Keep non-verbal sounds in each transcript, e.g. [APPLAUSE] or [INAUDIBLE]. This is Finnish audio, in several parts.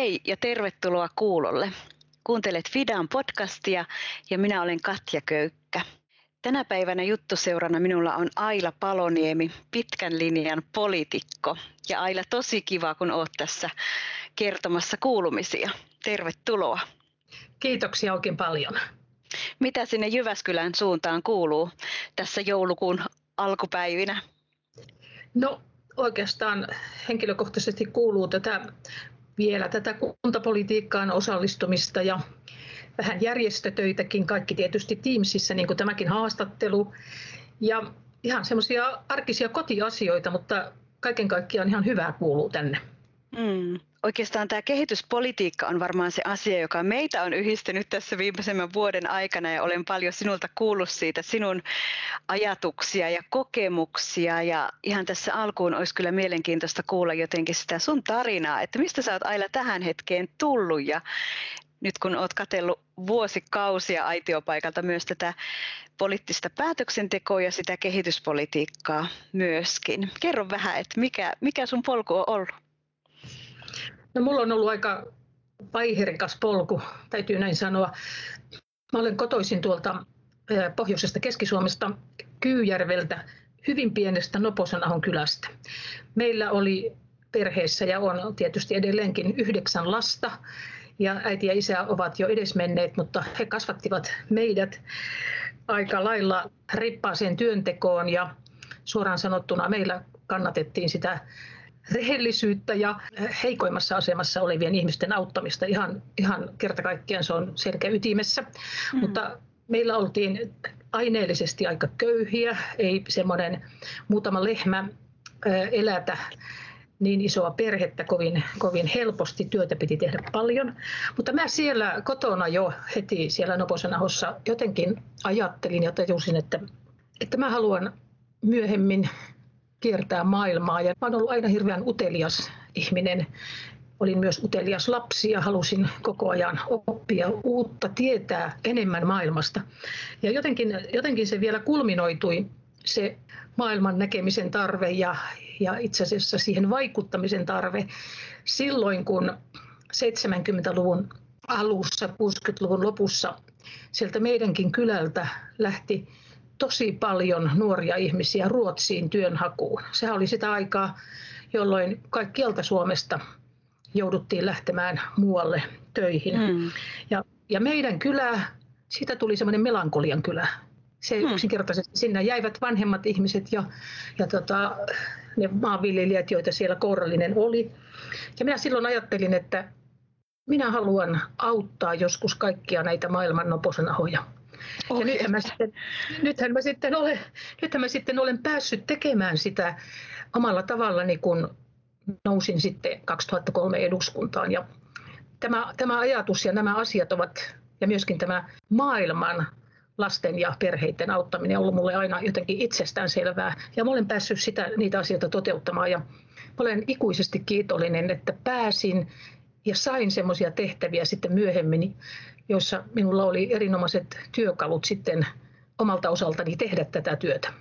Hei ja tervetuloa kuulolle. Kuuntelet Fidan podcastia ja minä olen Katja Köykkä. Tänä päivänä juttuseurana minulla on Aila Paloniemi, pitkän linjan poliitikko. Ja Aila, tosi kiva, kun oot tässä kertomassa kuulumisia. Tervetuloa. Kiitoksia oikein paljon. Mitä sinne Jyväskylän suuntaan kuuluu tässä joulukuun alkupäivinä? No oikeastaan henkilökohtaisesti kuuluu tätä vielä tätä kuntapolitiikkaan osallistumista ja vähän järjestötöitäkin, kaikki tietysti Teamsissa, niin kuin tämäkin haastattelu. Ja ihan semmoisia arkisia kotiasioita, mutta kaiken kaikkiaan ihan hyvää kuuluu tänne. Mm. Oikeastaan tämä kehityspolitiikka on varmaan se asia, joka meitä on yhdistänyt tässä viimeisemmän vuoden aikana ja olen paljon sinulta kuullut siitä, sinun ajatuksia ja kokemuksia ja ihan tässä alkuun olisi kyllä mielenkiintoista kuulla jotenkin sitä sun tarinaa, että mistä sä oot Aila tähän hetkeen tullut ja nyt kun oot katsellut vuosikausia aitiopaikalta myös tätä poliittista päätöksentekoa ja sitä kehityspolitiikkaa myöskin. Kerro vähän, että mikä, mikä sun polku on ollut? No mulla on ollut aika vaiherikas polku, täytyy näin sanoa. Mä olen kotoisin tuolta pohjoisesta Keski-Suomesta Kyyjärveltä, hyvin pienestä Noposanahon kylästä. Meillä oli perheessä ja on tietysti edelleenkin yhdeksän lasta ja äiti ja isä ovat jo edesmenneet, mutta he kasvattivat meidät aika lailla rippaaseen työntekoon ja suoraan sanottuna meillä kannatettiin sitä rehellisyyttä ja heikoimmassa asemassa olevien ihmisten auttamista. Ihan, ihan kerta kaikkiaan se on selkeä ytimessä. Mm. Mutta meillä oltiin aineellisesti aika köyhiä, ei semmoinen muutama lehmä elätä niin isoa perhettä kovin, kovin helposti, työtä piti tehdä paljon. Mutta mä siellä kotona jo heti siellä Noposanahossa jotenkin ajattelin ja tajusin, että, että mä haluan myöhemmin kiertää maailmaa. Ja mä olen ollut aina hirveän utelias ihminen. Olin myös utelias lapsi ja halusin koko ajan oppia uutta, tietää enemmän maailmasta. Ja jotenkin, jotenkin se vielä kulminoitui, se maailman näkemisen tarve ja, ja itse asiassa siihen vaikuttamisen tarve silloin, kun 70-luvun alussa, 60-luvun lopussa sieltä meidänkin kylältä lähti tosi paljon nuoria ihmisiä Ruotsiin työnhakuun. Sehän oli sitä aikaa, jolloin kaikkialta Suomesta jouduttiin lähtemään muualle töihin. Mm. Ja, ja meidän kylä, siitä tuli semmoinen melankolian kylä. Se hmm. yksinkertaisesti sinne jäivät vanhemmat ihmiset ja, ja tota, ne maanviljelijät, joita siellä kourallinen oli. Ja minä silloin ajattelin, että minä haluan auttaa joskus kaikkia näitä maailman noposanahoja. Ja nythän mä, sitten, nythän, mä sitten olen, nythän mä sitten olen päässyt tekemään sitä omalla tavallani, kun nousin sitten 2003 eduskuntaan. Ja tämä, tämä ajatus ja nämä asiat ovat, ja myöskin tämä maailman lasten ja perheiden auttaminen on ollut mulle aina jotenkin itsestään selvää. Ja mä olen päässyt sitä, niitä asioita toteuttamaan ja olen ikuisesti kiitollinen, että pääsin ja sain semmoisia tehtäviä sitten myöhemmin, joissa minulla oli erinomaiset työkalut sitten omalta osaltani tehdä tätä työtä.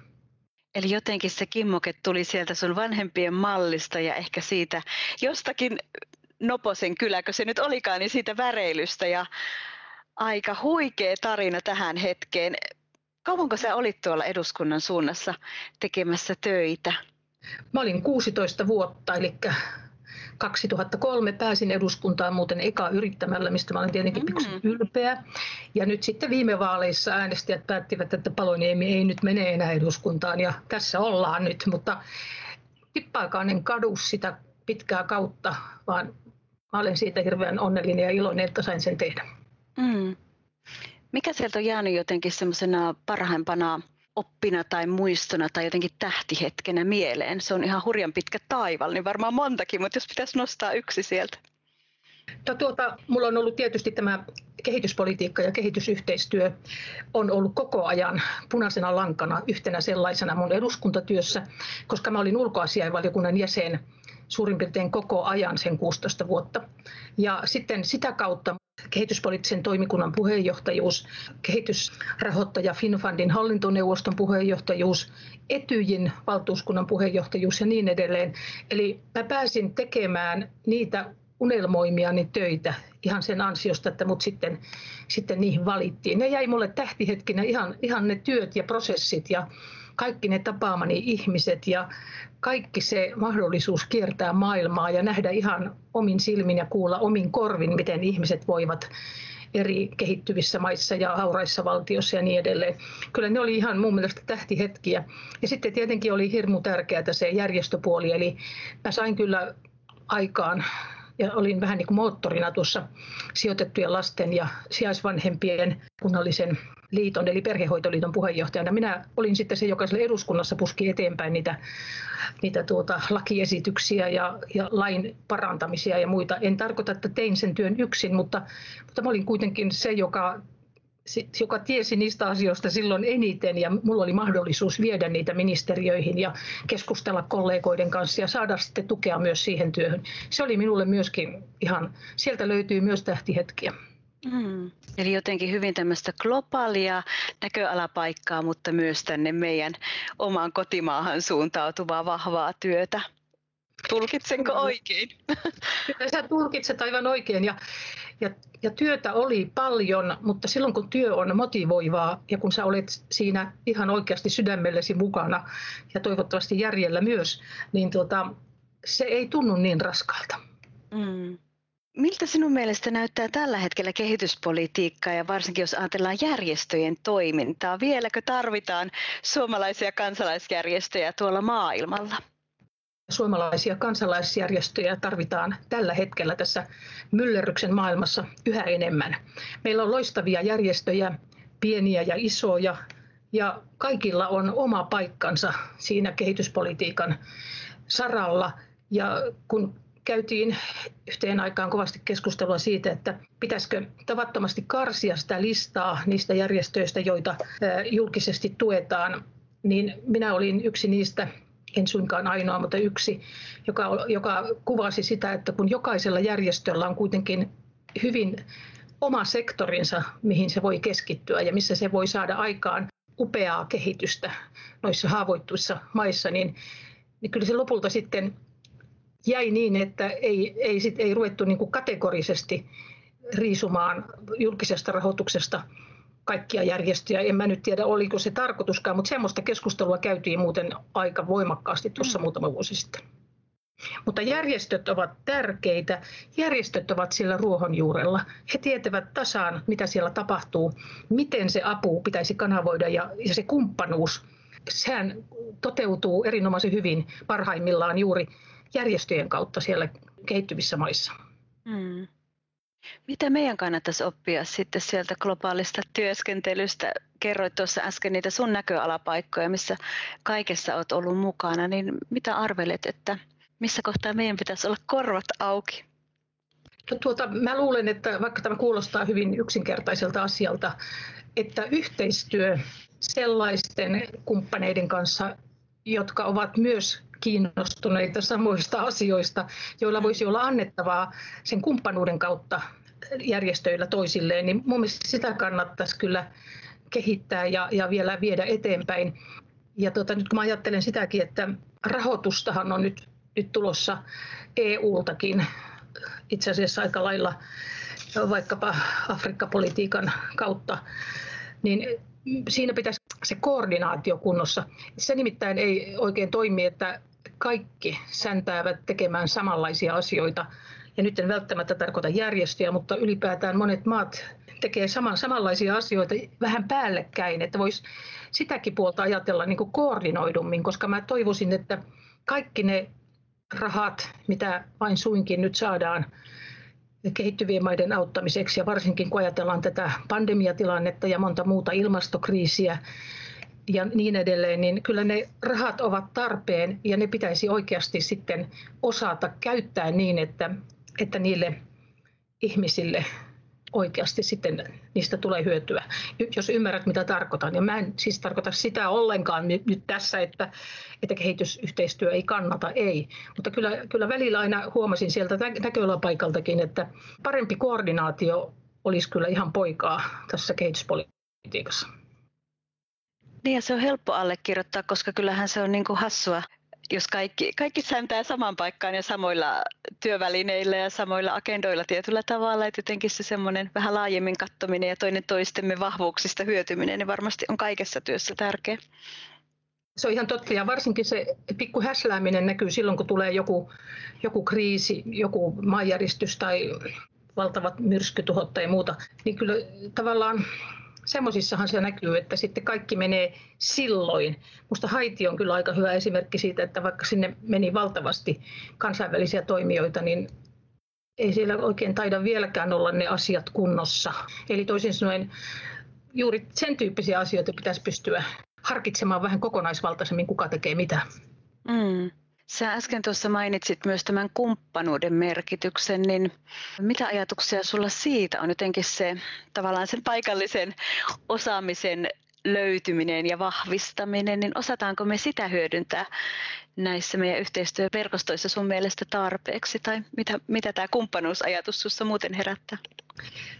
Eli jotenkin se kimmoke tuli sieltä sun vanhempien mallista ja ehkä siitä jostakin Noposen kyläkö se nyt olikaan, niin siitä väreilystä ja aika huikea tarina tähän hetkeen. Kauanko sä olit tuolla eduskunnan suunnassa tekemässä töitä? Mä olin 16 vuotta, eli 2003 pääsin eduskuntaan muuten eka yrittämällä, mistä mä olen tietenkin mm. ylpeä. Ja nyt sitten viime vaaleissa äänestäjät päättivät, että Paloniemi ei nyt mene enää eduskuntaan ja tässä ollaan nyt, mutta tippaakaan en kadu sitä pitkää kautta, vaan mä olen siitä hirveän onnellinen ja iloinen, että sain sen tehdä. Mm. Mikä sieltä on jäänyt jotenkin semmoisena parhaimpana oppina tai muistona tai jotenkin tähtihetkenä mieleen? Se on ihan hurjan pitkä taival, niin varmaan montakin, mutta jos pitäisi nostaa yksi sieltä. No tuota, mulla on ollut tietysti tämä kehityspolitiikka ja kehitysyhteistyö on ollut koko ajan punaisena lankana yhtenä sellaisena mun eduskuntatyössä, koska mä olin ulkoasiainvaliokunnan jäsen suurin piirtein koko ajan sen 16 vuotta. Ja sitten sitä kautta kehityspoliittisen toimikunnan puheenjohtajuus, kehitysrahoittaja FinFundin hallintoneuvoston puheenjohtajuus, Etyjin valtuuskunnan puheenjohtajuus ja niin edelleen. Eli mä pääsin tekemään niitä unelmoimiani töitä ihan sen ansiosta, että mut sitten, sitten niihin valittiin. Ne jäi mulle tähtihetkinä ihan, ihan ne työt ja prosessit ja kaikki ne tapaamani ihmiset ja kaikki se mahdollisuus kiertää maailmaa ja nähdä ihan omin silmin ja kuulla omin korvin, miten ihmiset voivat eri kehittyvissä maissa ja hauraissa valtioissa ja niin edelleen. Kyllä ne oli ihan mun mielestä tähtihetkiä. Ja sitten tietenkin oli hirmu tärkeää se järjestöpuoli, eli mä sain kyllä aikaan ja olin vähän niin kuin moottorina tuossa sijoitettujen lasten ja sijaisvanhempien kunnallisen liiton eli perhehoitoliiton puheenjohtajana. Minä olin sitten se, joka eduskunnassa puski eteenpäin niitä, niitä tuota, lakiesityksiä ja, ja lain parantamisia ja muita. En tarkoita, että tein sen työn yksin, mutta, mutta mä olin kuitenkin se, joka joka tiesi niistä asioista silloin eniten ja mulla oli mahdollisuus viedä niitä ministeriöihin ja keskustella kollegoiden kanssa ja saada sitten tukea myös siihen työhön. Se oli minulle myöskin ihan, sieltä löytyy myös tähtihetkiä. Mm. Eli jotenkin hyvin tämmöistä globaalia näköalapaikkaa, mutta myös tänne meidän omaan kotimaahan suuntautuvaa vahvaa työtä. Tulkitsenko oikein? [LAUGHS] Kyllä sä tulkitset aivan oikein. Ja, ja, ja työtä oli paljon, mutta silloin kun työ on motivoivaa ja kun sä olet siinä ihan oikeasti sydämellesi mukana ja toivottavasti järjellä myös, niin tuota, se ei tunnu niin raskalta. Mm. Miltä sinun mielestä näyttää tällä hetkellä kehityspolitiikka ja varsinkin jos ajatellaan järjestöjen toimintaa? Vieläkö tarvitaan suomalaisia kansalaisjärjestöjä tuolla maailmalla? Suomalaisia kansalaisjärjestöjä tarvitaan tällä hetkellä tässä myllerryksen maailmassa yhä enemmän. Meillä on loistavia järjestöjä, pieniä ja isoja, ja kaikilla on oma paikkansa siinä kehityspolitiikan saralla. Ja kun käytiin yhteen aikaan kovasti keskustelua siitä, että pitäisikö tavattomasti karsia sitä listaa niistä järjestöistä, joita julkisesti tuetaan, niin minä olin yksi niistä en suinkaan ainoa, mutta yksi, joka, joka kuvasi sitä, että kun jokaisella järjestöllä on kuitenkin hyvin oma sektorinsa, mihin se voi keskittyä ja missä se voi saada aikaan upeaa kehitystä noissa haavoittuvissa maissa, niin, niin kyllä se lopulta sitten jäi niin, että ei, ei, sit, ei ruvettu niin kuin kategorisesti riisumaan julkisesta rahoituksesta kaikkia järjestöjä. En mä nyt tiedä, oliko se tarkoituskaan, mutta semmoista keskustelua käytiin muuten aika voimakkaasti tuossa mm. muutama vuosi sitten. Mutta järjestöt ovat tärkeitä. Järjestöt ovat siellä ruohonjuurella. He tietävät tasaan, mitä siellä tapahtuu, miten se apu pitäisi kanavoida ja, ja se kumppanuus. Sehän toteutuu erinomaisen hyvin parhaimmillaan juuri järjestöjen kautta siellä kehittyvissä maissa. Hmm. Mitä meidän kannattaisi oppia sitten sieltä globaalista työskentelystä? Kerroit tuossa äsken niitä sun näköalapaikkoja, missä kaikessa olet ollut mukana, niin mitä arvelet, että missä kohtaa meidän pitäisi olla korvat auki? No tuota, mä luulen, että vaikka tämä kuulostaa hyvin yksinkertaiselta asialta, että yhteistyö sellaisten kumppaneiden kanssa, jotka ovat myös kiinnostuneita samoista asioista, joilla voisi olla annettavaa sen kumppanuuden kautta järjestöillä toisilleen, niin mun mielestä sitä kannattaisi kyllä kehittää ja, ja vielä viedä eteenpäin. Ja tota, nyt kun mä ajattelen sitäkin, että rahoitustahan on nyt, nyt tulossa EU-takin itse asiassa aika lailla vaikkapa Afrikka-politiikan kautta, niin siinä pitäisi se koordinaatio kunnossa. Se nimittäin ei oikein toimi, että kaikki säntäävät tekemään samanlaisia asioita. Ja nyt en välttämättä tarkoita järjestöjä, mutta ylipäätään monet maat tekee saman, samanlaisia asioita vähän päällekkäin, että voisi sitäkin puolta ajatella niin kuin koordinoidummin, koska mä toivoisin, että kaikki ne rahat, mitä vain suinkin nyt saadaan kehittyvien maiden auttamiseksi ja varsinkin kun ajatellaan tätä pandemiatilannetta ja monta muuta ilmastokriisiä, ja niin edelleen, niin kyllä ne rahat ovat tarpeen ja ne pitäisi oikeasti sitten osata käyttää niin, että, että niille ihmisille oikeasti sitten niistä tulee hyötyä, jos ymmärrät mitä tarkoitan. Ja mä en siis tarkoita sitä ollenkaan nyt, nyt tässä, että, että kehitysyhteistyö ei kannata, ei. Mutta kyllä, kyllä välillä aina huomasin sieltä näköalapaikaltakin, että parempi koordinaatio olisi kyllä ihan poikaa tässä kehityspolitiikassa. Niin ja se on helppo allekirjoittaa, koska kyllähän se on niin kuin hassua jos kaikki, kaikki säntää samaan paikkaan ja samoilla työvälineillä ja samoilla agendoilla tietyllä tavalla, että jotenkin se semmoinen vähän laajemmin kattominen ja toinen toistemme vahvuuksista hyötyminen niin varmasti on kaikessa työssä tärkeä. Se on ihan totta ja varsinkin se pikku häslääminen näkyy silloin, kun tulee joku, joku kriisi, joku maanjäristys tai valtavat myrskytuhot tai muuta, niin kyllä tavallaan semmoisissahan se näkyy, että sitten kaikki menee silloin. Musta Haiti on kyllä aika hyvä esimerkki siitä, että vaikka sinne meni valtavasti kansainvälisiä toimijoita, niin ei siellä oikein taida vieläkään olla ne asiat kunnossa. Eli toisin sanoen juuri sen tyyppisiä asioita pitäisi pystyä harkitsemaan vähän kokonaisvaltaisemmin, kuka tekee mitä. Mm. Sä äsken tuossa mainitsit myös tämän kumppanuuden merkityksen, niin mitä ajatuksia sulla siitä on jotenkin se tavallaan sen paikallisen osaamisen löytyminen ja vahvistaminen, niin osataanko me sitä hyödyntää näissä meidän yhteistyöverkostoissa sun mielestä tarpeeksi, tai mitä, mitä tämä kumppanuusajatus sinussa muuten herättää?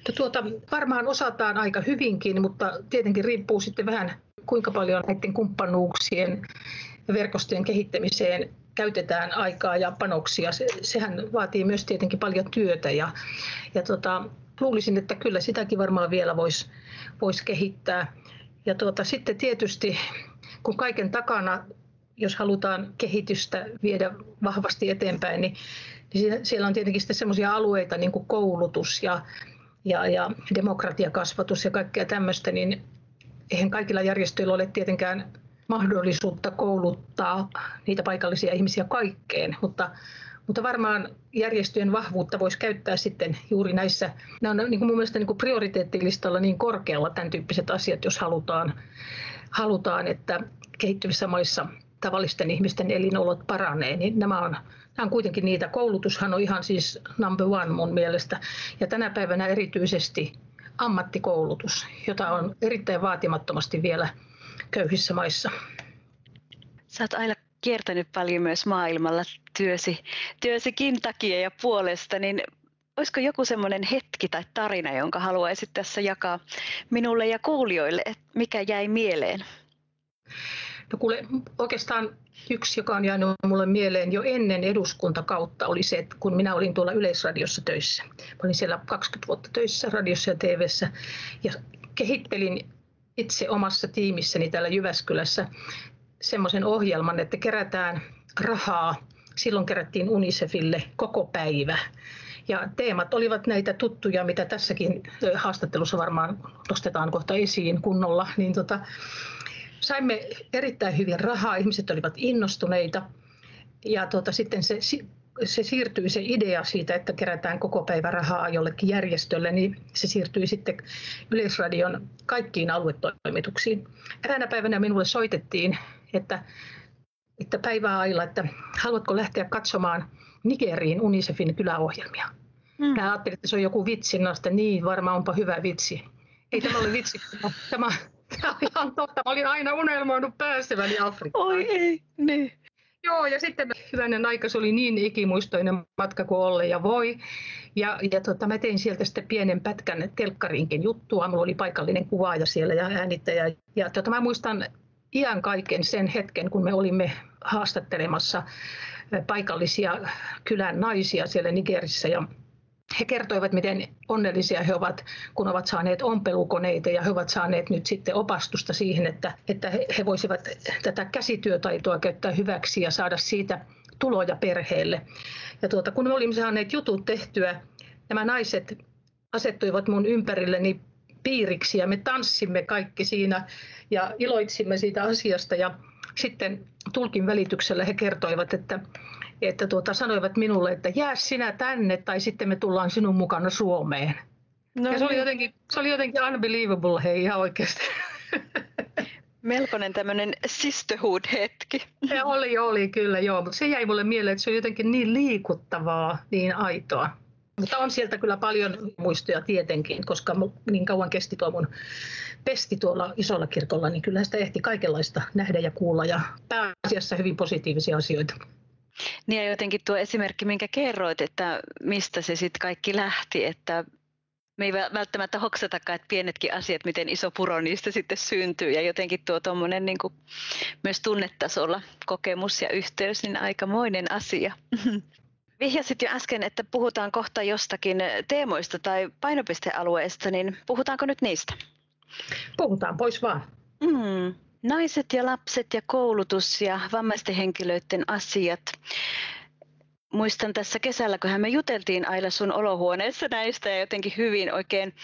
No tuota, varmaan osataan aika hyvinkin, mutta tietenkin riippuu sitten vähän kuinka paljon näiden kumppanuuksien verkostojen kehittämiseen käytetään aikaa ja panoksia. Se, sehän vaatii myös tietenkin paljon työtä ja, ja tota, luulisin, että kyllä sitäkin varmaan vielä voisi vois kehittää. Ja tuota, sitten tietysti, kun kaiken takana, jos halutaan kehitystä viedä vahvasti eteenpäin, niin, niin siellä on tietenkin sellaisia alueita niin kuin koulutus ja, ja, ja demokratiakasvatus ja kaikkea tämmöistä, niin eihän kaikilla järjestöillä ole tietenkään mahdollisuutta kouluttaa niitä paikallisia ihmisiä kaikkeen, mutta, mutta varmaan järjestöjen vahvuutta voisi käyttää sitten juuri näissä, nämä on niin kuin mun mielestä niin kuin prioriteettilistalla niin korkealla tämän tyyppiset asiat, jos halutaan, halutaan että kehittyvissä maissa tavallisten ihmisten elinolot paranee, niin nämä on, nämä on kuitenkin niitä. Koulutushan on ihan siis number one mun mielestä. Ja tänä päivänä erityisesti ammattikoulutus, jota on erittäin vaatimattomasti vielä köyhissä maissa. Sä oot aina kiertänyt paljon myös maailmalla työsi, työsikin takia ja puolesta, niin olisiko joku semmoinen hetki tai tarina, jonka haluaisit tässä jakaa minulle ja kuulijoille, että mikä jäi mieleen? No kuule, oikeastaan yksi, joka on jäänyt mulle mieleen jo ennen eduskuntakautta, oli se, että kun minä olin tuolla Yleisradiossa töissä. Mä olin siellä 20 vuotta töissä radiossa ja TVssä ja kehittelin itse omassa tiimissäni täällä Jyväskylässä semmoisen ohjelman, että kerätään rahaa. Silloin kerättiin Unicefille koko päivä. Ja teemat olivat näitä tuttuja, mitä tässäkin haastattelussa varmaan nostetaan kohta esiin kunnolla. Niin tota, saimme erittäin hyvin rahaa, ihmiset olivat innostuneita. Ja tota, sitten se se siirtyi se idea siitä, että kerätään koko päivä rahaa jollekin järjestölle, niin se siirtyi sitten Yleisradion kaikkiin aluetoimituksiin. Eräänä päivänä minulle soitettiin, että, että päivää ailla, että haluatko lähteä katsomaan Nigeriin Unicefin kyläohjelmia. Mm. Mä ajattelin, että se on joku vitsi, no sitten niin, varmaan onpa hyvä vitsi. Ei tämä ole vitsi, tämä, tämä on ihan totta. Mä olin aina unelmoinut pääseväni Afrikkaan. Oi ei, niin. Joo, ja sitten hyvänen aika, se oli niin ikimuistoinen matka kuin olle ja voi. Ja, ja tota, mä tein sieltä sitten pienen pätkän telkkariinkin juttua. Mulla oli paikallinen kuvaaja siellä ja äänittäjä. Ja tota, mä muistan iän kaiken sen hetken, kun me olimme haastattelemassa paikallisia kylän naisia siellä Nigerissä. Ja he kertoivat, miten onnellisia he ovat, kun ovat saaneet ompelukoneita ja he ovat saaneet nyt sitten opastusta siihen, että, että he voisivat tätä käsityötaitoa käyttää hyväksi ja saada siitä tuloja perheelle. Ja tuota, kun me olimme saaneet jutut tehtyä, nämä naiset asettuivat mun ympärilleni piiriksi ja me tanssimme kaikki siinä ja iloitsimme siitä asiasta ja sitten tulkin välityksellä he kertoivat, että että tuota, sanoivat minulle, että jää sinä tänne tai sitten me tullaan sinun mukana Suomeen. No, ja se oli, niin. jotenkin, se oli jotenkin unbelievable, hei ihan oikeasti. [LAUGHS] Melkoinen tämmöinen sisterhood-hetki. Se oli, oli kyllä joo, mutta se jäi mulle mieleen, että se on jotenkin niin liikuttavaa, niin aitoa. Mutta on sieltä kyllä paljon muistoja tietenkin, koska niin kauan kesti tuo mun pesti tuolla isolla kirkolla, niin kyllä sitä ehti kaikenlaista nähdä ja kuulla ja pääasiassa hyvin positiivisia asioita. Niin ja jotenkin tuo esimerkki, minkä kerroit, että mistä se sitten kaikki lähti, että me ei välttämättä hoksatakaan, että pienetkin asiat, miten iso puro niistä sitten syntyy ja jotenkin tuo tuommoinen niin myös tunnetasolla kokemus ja yhteys, niin aikamoinen asia. [LAUGHS] Vihjasit jo äsken, että puhutaan kohta jostakin teemoista tai painopistealueista, niin puhutaanko nyt niistä? Puhutaan pois vaan. Mm. Naiset ja lapset ja koulutus ja vammaisten henkilöiden asiat. Muistan tässä kesällä, kun me juteltiin Aila sun olohuoneessa näistä ja jotenkin hyvin oikein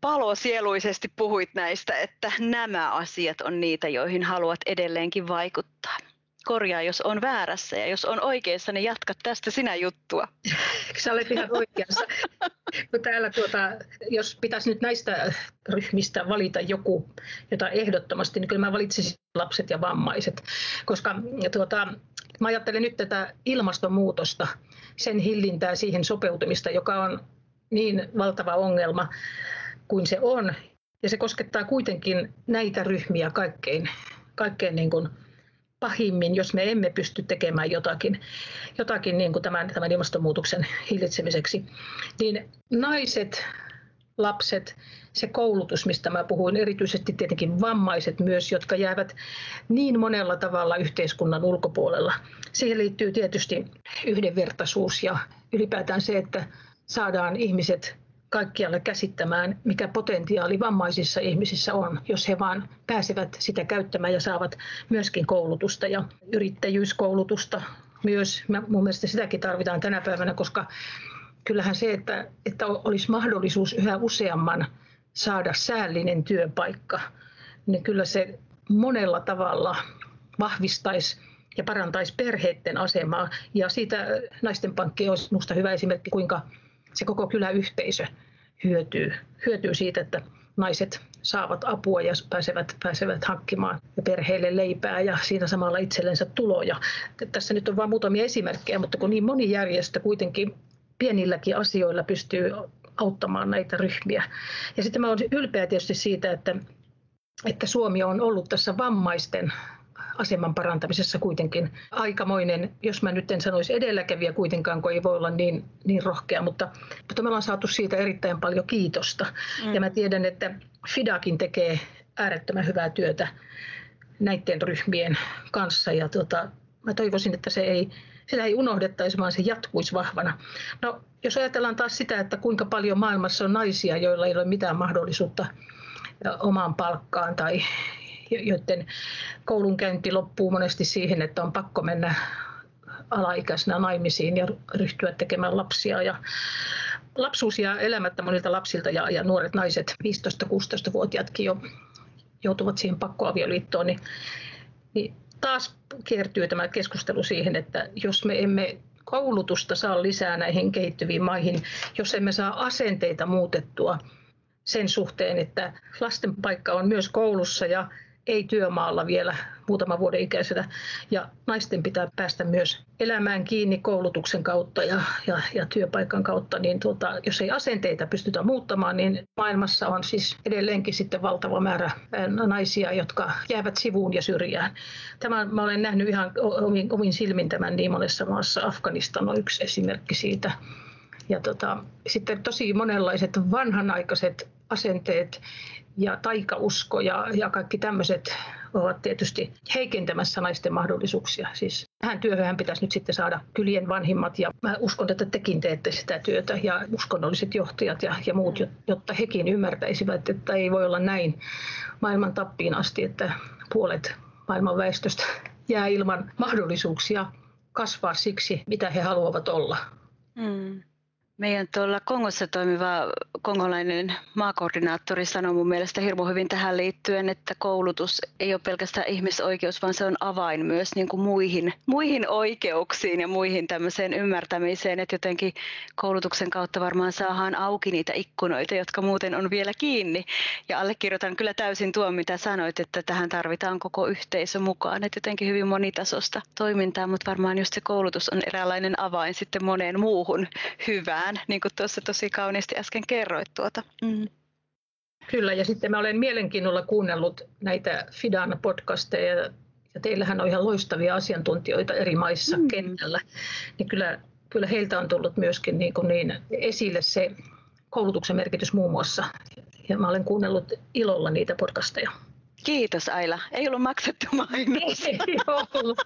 palosieluisesti puhuit näistä, että nämä asiat on niitä, joihin haluat edelleenkin vaikuttaa korjaa, jos on väärässä ja jos on oikeassa, niin jatka tästä sinä juttua. [LAUGHS] Sä olet ihan oikeassa. No täällä tuota, jos pitäisi nyt näistä ryhmistä valita joku, jota ehdottomasti, niin kyllä mä valitsisin lapset ja vammaiset, koska tuota, mä ajattelen nyt tätä ilmastonmuutosta, sen hillintää siihen sopeutumista, joka on niin valtava ongelma kuin se on. Ja se koskettaa kuitenkin näitä ryhmiä kaikkein, kaikkein niin kuin pahimmin, jos me emme pysty tekemään jotakin, jotakin niin kuin tämän, tämän ilmastonmuutoksen hillitsemiseksi, niin naiset, lapset, se koulutus, mistä mä puhuin, erityisesti tietenkin vammaiset myös, jotka jäävät niin monella tavalla yhteiskunnan ulkopuolella. Siihen liittyy tietysti yhdenvertaisuus ja ylipäätään se, että saadaan ihmiset kaikkialle käsittämään, mikä potentiaali vammaisissa ihmisissä on, jos he vaan pääsevät sitä käyttämään ja saavat myöskin koulutusta ja yrittäjyyskoulutusta myös. Mä, mun mielestä sitäkin tarvitaan tänä päivänä, koska kyllähän se, että, että olisi mahdollisuus yhä useamman saada säällinen työpaikka, niin kyllä se monella tavalla vahvistaisi ja parantaisi perheiden asemaa. Ja siitä naisten pankki olisi minusta hyvä esimerkki, kuinka se koko kyläyhteisö hyötyy, hyötyy siitä, että naiset saavat apua ja pääsevät, pääsevät hankkimaan perheille leipää ja siinä samalla itsellensä tuloja. Tässä nyt on vain muutamia esimerkkejä, mutta kun niin moni järjestö kuitenkin pienilläkin asioilla pystyy auttamaan näitä ryhmiä. Ja sitten mä olen ylpeä tietysti siitä, että, että Suomi on ollut tässä vammaisten aseman parantamisessa kuitenkin aikamoinen, jos mä nyt en sanoisi edelläkävijä kuitenkaan, kun ei voi olla niin, niin rohkea, mutta, mutta me ollaan saatu siitä erittäin paljon kiitosta. Mm. Ja mä tiedän, että Fidakin tekee äärettömän hyvää työtä näiden ryhmien kanssa ja tota, mä toivoisin, että se ei, sitä ei unohdettaisi, vaan se jatkuisi vahvana. No, jos ajatellaan taas sitä, että kuinka paljon maailmassa on naisia, joilla ei ole mitään mahdollisuutta omaan palkkaan tai joiden koulunkäynti loppuu monesti siihen, että on pakko mennä alaikäisenä naimisiin ja ryhtyä tekemään lapsia. Ja lapsuus ja elämättä monilta lapsilta ja, ja nuoret naiset, 15-16-vuotiaatkin jo joutuvat siihen pakkoavioliittoon, niin, niin taas kiertyy tämä keskustelu siihen, että jos me emme koulutusta saa lisää näihin kehittyviin maihin, jos emme saa asenteita muutettua sen suhteen, että lasten paikka on myös koulussa ja ei työmaalla vielä muutaman vuoden ikäisenä. Ja naisten pitää päästä myös elämään kiinni koulutuksen kautta ja, ja, ja työpaikan kautta. Niin tuota, jos ei asenteita pystytä muuttamaan, niin maailmassa on siis edelleenkin sitten valtava määrä naisia, jotka jäävät sivuun ja syrjään. Tämä mä olen nähnyt ihan omin, omin silmin tämän niin monessa maassa. Afganistan on yksi esimerkki siitä. Ja tota, sitten tosi monenlaiset vanhanaikaiset asenteet ja taikausko ja, ja kaikki tämmöiset ovat tietysti heikentämässä naisten mahdollisuuksia. Siis tähän työhön pitäisi nyt sitten saada kylien vanhimmat ja mä uskon, että tekin teette sitä työtä ja uskonnolliset johtajat ja, ja muut, jotta hekin ymmärtäisivät, että ei voi olla näin maailman tappiin asti, että puolet maailman väestöstä jää ilman mahdollisuuksia kasvaa siksi, mitä he haluavat olla. Mm. Meidän tuolla Kongossa toimiva kongolainen maakoordinaattori sanoi mun mielestä hirmu hyvin tähän liittyen, että koulutus ei ole pelkästään ihmisoikeus, vaan se on avain myös niin kuin muihin, muihin oikeuksiin ja muihin tämmöiseen ymmärtämiseen, että jotenkin koulutuksen kautta varmaan saadaan auki niitä ikkunoita, jotka muuten on vielä kiinni. Ja allekirjoitan kyllä täysin tuon, mitä sanoit, että tähän tarvitaan koko yhteisö mukaan, että jotenkin hyvin monitasosta toimintaa, mutta varmaan just se koulutus on eräänlainen avain sitten moneen muuhun hyvään mitään, niin kuin tuossa tosi kauniisti äsken kerroit tuota. Mm. Kyllä, ja sitten mä olen mielenkiinnolla kuunnellut näitä Fidan podcasteja, ja teillähän on ihan loistavia asiantuntijoita eri maissa mm. kentällä, niin kyllä, kyllä heiltä on tullut myöskin niin, kuin niin esille se koulutuksen merkitys muun muassa. Ja mä olen kuunnellut ilolla niitä podcasteja. Kiitos Aila. Ei ollut maksettu mainos. Ei ollut.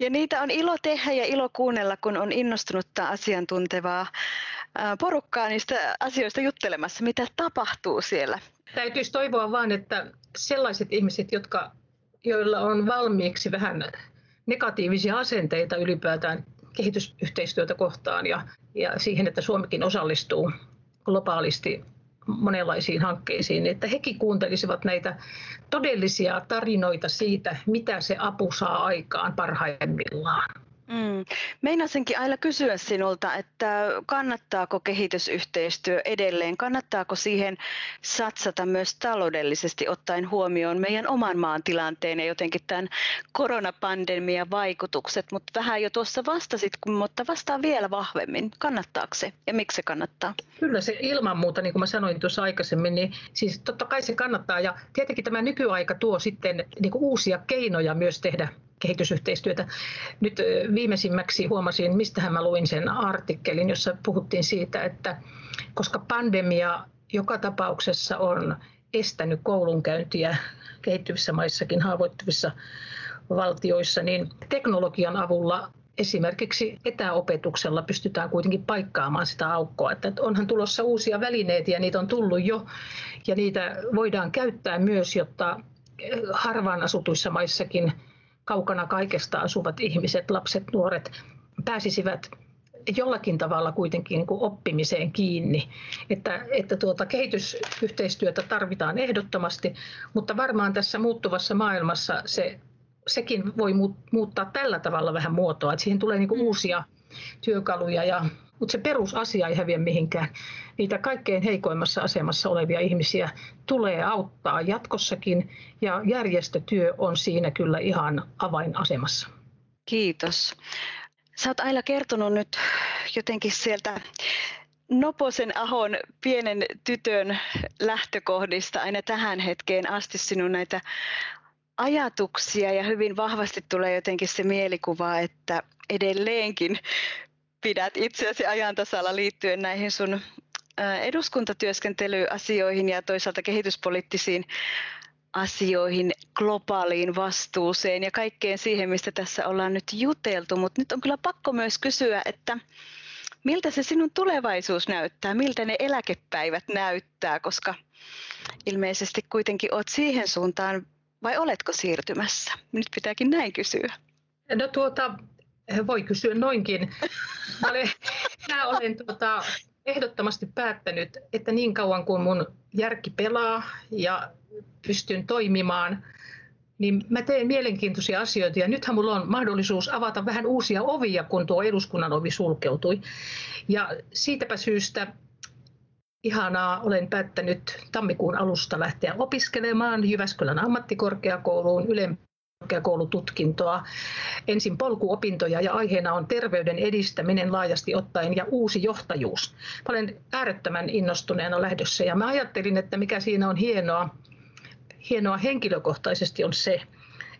Ja niitä on ilo tehdä ja ilo kuunnella, kun on innostunutta asiantuntevaa porukkaa niistä asioista juttelemassa, mitä tapahtuu siellä. Täytyisi toivoa vain, että sellaiset ihmiset, jotka, joilla on valmiiksi vähän negatiivisia asenteita ylipäätään kehitysyhteistyötä kohtaan ja, ja siihen, että Suomikin osallistuu globaalisti monenlaisiin hankkeisiin, että hekin kuuntelisivat näitä todellisia tarinoita siitä, mitä se apu saa aikaan parhaimmillaan. Mm. Meinasinkin aina kysyä sinulta, että kannattaako kehitysyhteistyö edelleen, kannattaako siihen satsata myös taloudellisesti ottaen huomioon meidän oman maan tilanteen ja jotenkin tämän koronapandemian vaikutukset, mutta vähän jo tuossa vastasit, mutta vastaa vielä vahvemmin. Kannattaako se ja miksi se kannattaa? Kyllä se ilman muuta, niin kuin mä sanoin tuossa aikaisemmin, niin siis totta kai se kannattaa ja tietenkin tämä nykyaika tuo sitten niin kuin uusia keinoja myös tehdä kehitysyhteistyötä. Nyt viimeisimmäksi huomasin, mistähän mä luin sen artikkelin, jossa puhuttiin siitä, että koska pandemia joka tapauksessa on estänyt koulunkäyntiä kehittyvissä maissakin haavoittuvissa valtioissa, niin teknologian avulla esimerkiksi etäopetuksella pystytään kuitenkin paikkaamaan sitä aukkoa. Että onhan tulossa uusia välineitä ja niitä on tullut jo ja niitä voidaan käyttää myös, jotta harvaan asutuissa maissakin kaukana kaikesta asuvat ihmiset, lapset, nuoret pääsisivät jollakin tavalla kuitenkin niin kuin oppimiseen kiinni. Että, että tuota kehitysyhteistyötä tarvitaan ehdottomasti, mutta varmaan tässä muuttuvassa maailmassa se, sekin voi muuttaa tällä tavalla vähän muotoa, että siihen tulee niin kuin uusia työkaluja ja mutta se perusasia ei häviä mihinkään. Niitä kaikkein heikoimmassa asemassa olevia ihmisiä tulee auttaa jatkossakin ja järjestötyö on siinä kyllä ihan avainasemassa. Kiitos. Sä oot Aila kertonut nyt jotenkin sieltä Noposen Ahon pienen tytön lähtökohdista aina tähän hetkeen asti sinun näitä ajatuksia ja hyvin vahvasti tulee jotenkin se mielikuva, että edelleenkin pidät itseäsi ajan tasalla liittyen näihin sun eduskuntatyöskentelyasioihin ja toisaalta kehityspoliittisiin asioihin, globaaliin vastuuseen ja kaikkeen siihen, mistä tässä ollaan nyt juteltu. Mutta nyt on kyllä pakko myös kysyä, että miltä se sinun tulevaisuus näyttää, miltä ne eläkepäivät näyttää, koska ilmeisesti kuitenkin olet siihen suuntaan vai oletko siirtymässä? Nyt pitääkin näin kysyä. No tuota, voi kysyä noinkin. Mä olen, mä olen tota, ehdottomasti päättänyt, että niin kauan kuin mun järki pelaa ja pystyn toimimaan, niin mä teen mielenkiintoisia asioita. Ja nythän mulla on mahdollisuus avata vähän uusia ovia, kun tuo eduskunnan ovi sulkeutui. Ja siitäpä syystä ihanaa, olen päättänyt tammikuun alusta lähteä opiskelemaan Jyväskylän ammattikorkeakouluun ylempään korkeakoulututkintoa, ensin polkuopintoja ja aiheena on terveyden edistäminen laajasti ottaen ja uusi johtajuus. Olen äärettömän innostuneena lähdössä ja mä ajattelin, että mikä siinä on hienoa, hienoa henkilökohtaisesti on se,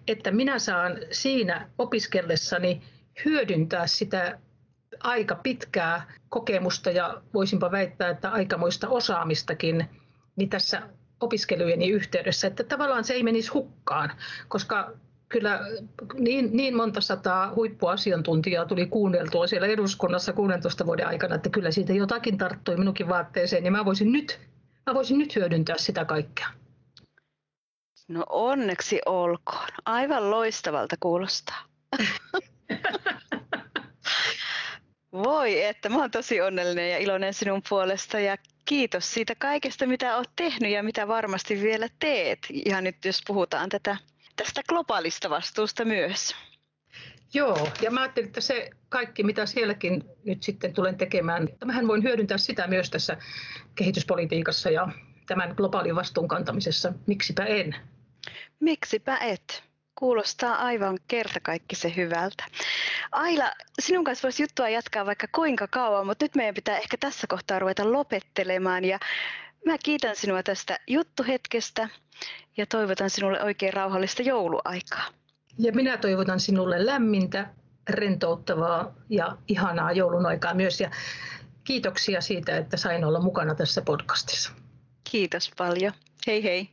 että minä saan siinä opiskellessani hyödyntää sitä aika pitkää kokemusta ja voisinpa väittää, että aikamoista osaamistakin niin tässä opiskelujeni yhteydessä, että tavallaan se ei menisi hukkaan, koska kyllä niin, niin monta sataa huippuasiantuntijaa tuli kuunneltua siellä eduskunnassa 16 vuoden aikana, että kyllä siitä jotakin tarttui minunkin vaatteeseen, niin mä voisin nyt, mä voisin nyt hyödyntää sitä kaikkea. No onneksi olkoon. Aivan loistavalta kuulostaa. [LAUGHS] Voi, että mä oon tosi onnellinen ja iloinen sinun puolesta ja kiitos siitä kaikesta, mitä oot tehnyt ja mitä varmasti vielä teet. Ihan nyt jos puhutaan tätä tästä globaalista vastuusta myös. Joo, ja mä ajattelin, että se kaikki, mitä sielläkin nyt sitten tulen tekemään, mähän voin hyödyntää sitä myös tässä kehityspolitiikassa ja tämän globaalin vastuun kantamisessa. Miksipä en? Miksipä et? Kuulostaa aivan kertakaikkisen hyvältä. Aila, sinun kanssa voisi juttua jatkaa vaikka kuinka kauan, mutta nyt meidän pitää ehkä tässä kohtaa ruveta lopettelemaan. Ja mä kiitän sinua tästä juttuhetkestä ja toivotan sinulle oikein rauhallista jouluaikaa. Ja minä toivotan sinulle lämmintä, rentouttavaa ja ihanaa joulun aikaa myös. Ja kiitoksia siitä, että sain olla mukana tässä podcastissa. Kiitos paljon. Hei hei.